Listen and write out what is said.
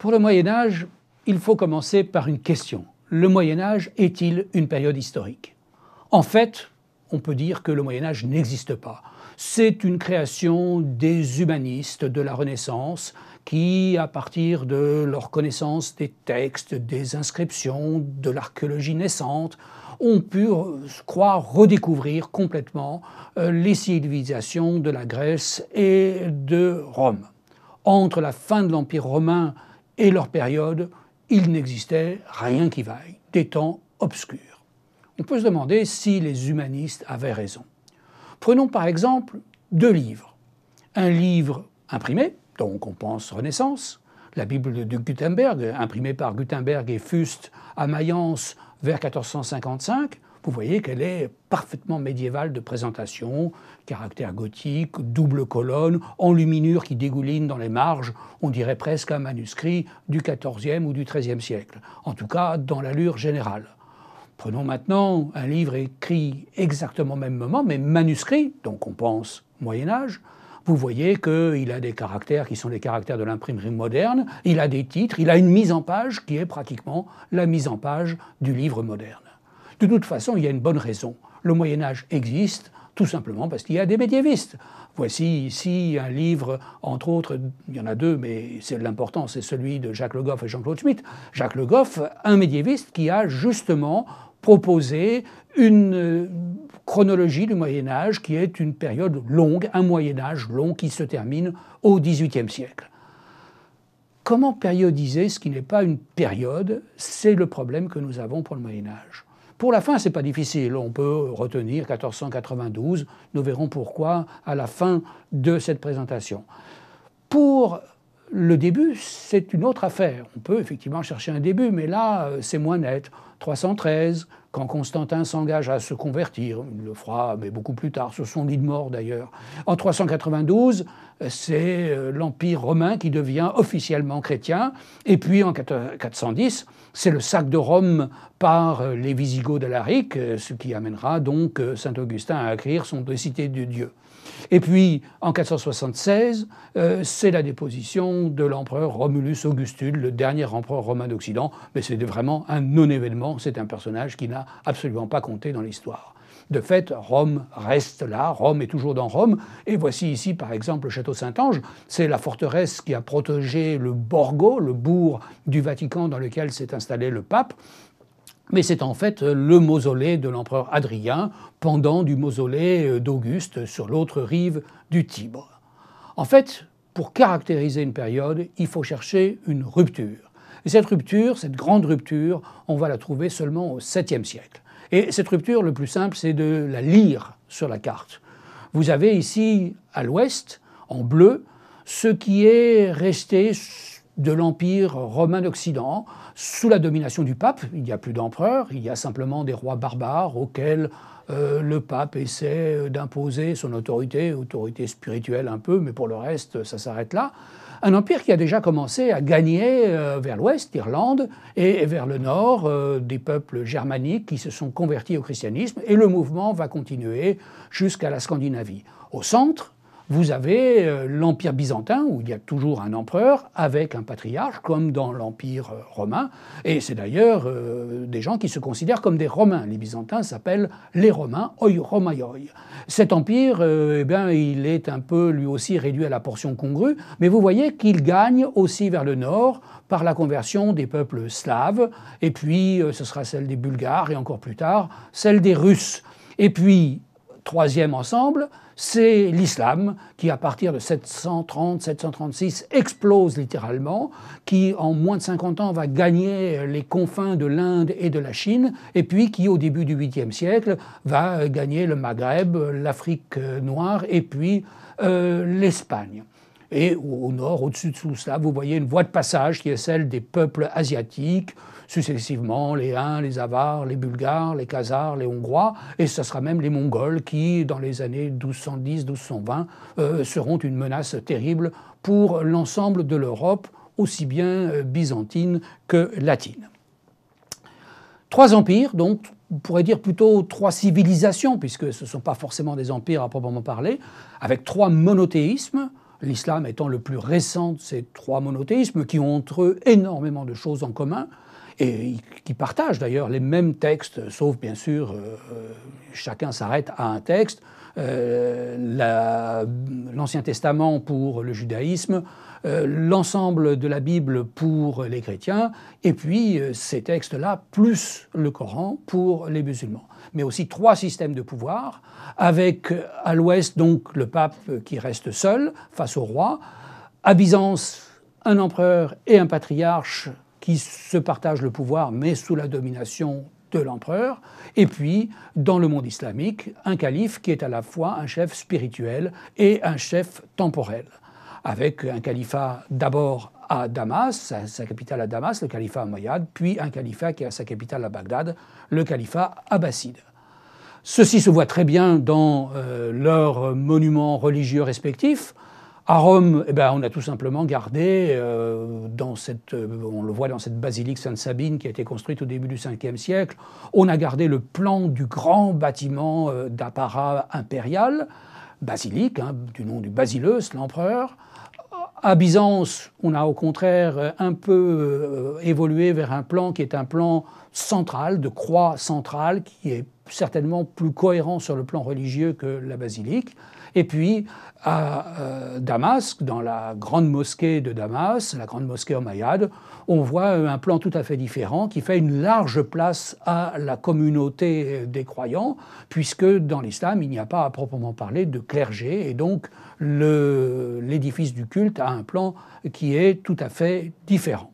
Pour le Moyen Âge, il faut commencer par une question. Le Moyen Âge est-il une période historique? En fait, on peut dire que le Moyen Âge n'existe pas. C'est une création des humanistes de la Renaissance qui, à partir de leur connaissance des textes, des inscriptions, de l'archéologie naissante, ont pu croire redécouvrir complètement euh, les civilisations de la Grèce et de Rome. Entre la fin de l'Empire romain et leur période, il n'existait rien qui vaille, des temps obscurs. On peut se demander si les humanistes avaient raison. Prenons par exemple deux livres. Un livre imprimé, donc on pense Renaissance, la Bible de Gutenberg, imprimée par Gutenberg et Fust à Mayence vers 1455, vous voyez qu'elle est parfaitement médiévale de présentation, caractère gothique, double colonne, enluminure qui dégouline dans les marges, on dirait presque un manuscrit du XIVe ou du XIIIe siècle, en tout cas dans l'allure générale. Prenons maintenant un livre écrit exactement au même moment, mais manuscrit, donc on pense Moyen Âge, vous voyez qu'il a des caractères qui sont les caractères de l'imprimerie moderne, il a des titres, il a une mise en page qui est pratiquement la mise en page du livre moderne. De toute façon, il y a une bonne raison. Le Moyen Âge existe tout simplement parce qu'il y a des médiévistes. Voici ici un livre, entre autres, il y en a deux, mais c'est l'important, c'est celui de Jacques Le Goff et Jean-Claude Schmitt. Jacques Le Goff, un médiéviste qui a justement proposé une chronologie du Moyen Âge qui est une période longue, un Moyen Âge long qui se termine au XVIIIe siècle. Comment périodiser ce qui n'est pas une période? C'est le problème que nous avons pour le Moyen Âge. Pour la fin, ce n'est pas difficile. On peut retenir 1492. Nous verrons pourquoi à la fin de cette présentation. Pour le début, c'est une autre affaire. On peut effectivement chercher un début, mais là, euh, c'est moins net. 313, quand Constantin s'engage à se convertir, il le fera, mais beaucoup plus tard, sur son lit de mort d'ailleurs. En 392, c'est euh, l'Empire romain qui devient officiellement chrétien, et puis en 410, c'est le sac de Rome par euh, les Visigoths d'Alaric, ce qui amènera donc Saint Augustin à écrire son De Cité de Dieu. Et puis, en 476, euh, c'est la déposition de l'empereur Romulus Augustule, le dernier empereur romain d'Occident, mais c'est vraiment un non-événement, c'est un personnage qui n'a absolument pas compté dans l'histoire. De fait, Rome reste là, Rome est toujours dans Rome, et voici ici par exemple le château Saint-Ange, c'est la forteresse qui a protégé le Borgo, le bourg du Vatican dans lequel s'est installé le pape, mais c'est en fait le mausolée de l'empereur Adrien, pendant du mausolée d'Auguste sur l'autre rive du Tibre. En fait, pour caractériser une période, il faut chercher une rupture. Et cette rupture, cette grande rupture, on va la trouver seulement au 7e siècle. Et cette rupture, le plus simple, c'est de la lire sur la carte. Vous avez ici, à l'ouest, en bleu, ce qui est resté de l'Empire romain d'Occident, sous la domination du pape. Il n'y a plus d'empereur, il y a simplement des rois barbares auxquels euh, le pape essaie d'imposer son autorité, autorité spirituelle un peu, mais pour le reste, ça s'arrête là. Un empire qui a déjà commencé à gagner euh, vers l'ouest, l'Irlande, et vers le nord, euh, des peuples germaniques qui se sont convertis au christianisme, et le mouvement va continuer jusqu'à la Scandinavie. Au centre, vous avez euh, l'Empire byzantin, où il y a toujours un empereur avec un patriarche, comme dans l'Empire euh, romain. Et c'est d'ailleurs euh, des gens qui se considèrent comme des Romains. Les Byzantins s'appellent les Romains, oi Romaioi. Cet empire, eh bien, il est un peu lui aussi réduit à la portion congrue, mais vous voyez qu'il gagne aussi vers le nord par la conversion des peuples slaves, et puis ce sera celle des Bulgares, et encore plus tard, celle des Russes. Et puis, troisième ensemble, c'est l'islam qui, à partir de 730-736, explose littéralement, qui en moins de 50 ans va gagner les confins de l'Inde et de la Chine, et puis qui, au début du 8e siècle, va gagner le Maghreb, l'Afrique noire et puis euh, l'Espagne. Et au nord, au-dessus de tout cela, vous voyez une voie de passage qui est celle des peuples asiatiques, successivement les Huns, les Avars, les Bulgares, les Khazars, les Hongrois, et ce sera même les Mongols qui, dans les années 1210-1220, euh, seront une menace terrible pour l'ensemble de l'Europe, aussi bien euh, byzantine que latine. Trois empires, donc on pourrait dire plutôt trois civilisations, puisque ce ne sont pas forcément des empires à proprement parler, avec trois monothéismes, l'islam étant le plus récent de ces trois monothéismes qui ont entre eux énormément de choses en commun et qui partagent d'ailleurs les mêmes textes, sauf bien sûr, euh, chacun s'arrête à un texte. Euh, L'Ancien Testament pour le judaïsme, euh, l'ensemble de la Bible pour les chrétiens, et puis ces textes-là, plus le Coran pour les musulmans. Mais aussi trois systèmes de pouvoir, avec à l'ouest donc le pape qui reste seul face au roi, à Byzance un empereur et un patriarche qui se partagent le pouvoir, mais sous la domination de l'empereur, et puis, dans le monde islamique, un calife qui est à la fois un chef spirituel et un chef temporel, avec un califat d'abord à Damas, sa, capitale à Damas, le califat Umayyad, puis un califat qui a sa capitale à Bagdad, le califat abbasside. Ceci se voit très bien dans euh, leurs monuments religieux respectifs. À Rome, eh ben, on a tout simplement gardé, euh, dans euh, on le voit dans cette basilique Sainte-Sabine qui a été construite au début du 5e siècle, on a gardé le plan du grand bâtiment euh, d'apparat impérial, basilique, hein, du nom du Basileus, l'empereur. À Byzance, on a au contraire un peu évolué vers un plan qui est un plan central, de croix centrale, qui est certainement plus cohérent sur le plan religieux que la basilique. Et puis, à euh, Damas, dans la grande mosquée de Damas, la grande mosquée Omeyyade, on voit un plan tout à fait différent qui fait une large place à la communauté des croyants, puisque dans l'islam, il n'y a pas à proprement parler de clergé, et donc l'édifice du culte a un plan qui est tout à fait différent.